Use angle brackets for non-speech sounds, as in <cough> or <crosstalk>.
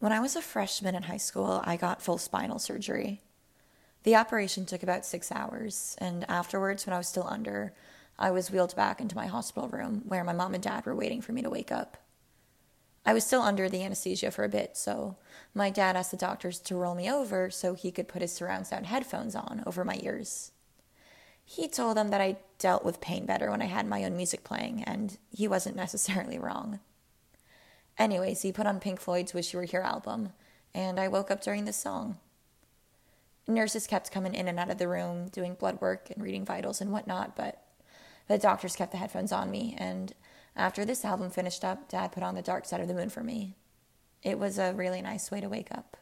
When I was a freshman in high school, I got full spinal surgery. The operation took about six hours, and afterwards, when I was still under, I was wheeled back into my hospital room where my mom and dad were waiting for me to wake up. I was still under the anesthesia for a bit, so my dad asked the doctors to roll me over so he could put his surround sound headphones on over my ears. He told them that I dealt with pain better when I had my own music playing, and he wasn't <laughs> necessarily wrong. Anyways, he put on Pink Floyd's Wish You Were Here album, and I woke up during this song. Nurses kept coming in and out of the room, doing blood work and reading vitals and whatnot, but the doctors kept the headphones on me, and after this album finished up, Dad put on The Dark Side of the Moon for me. It was a really nice way to wake up.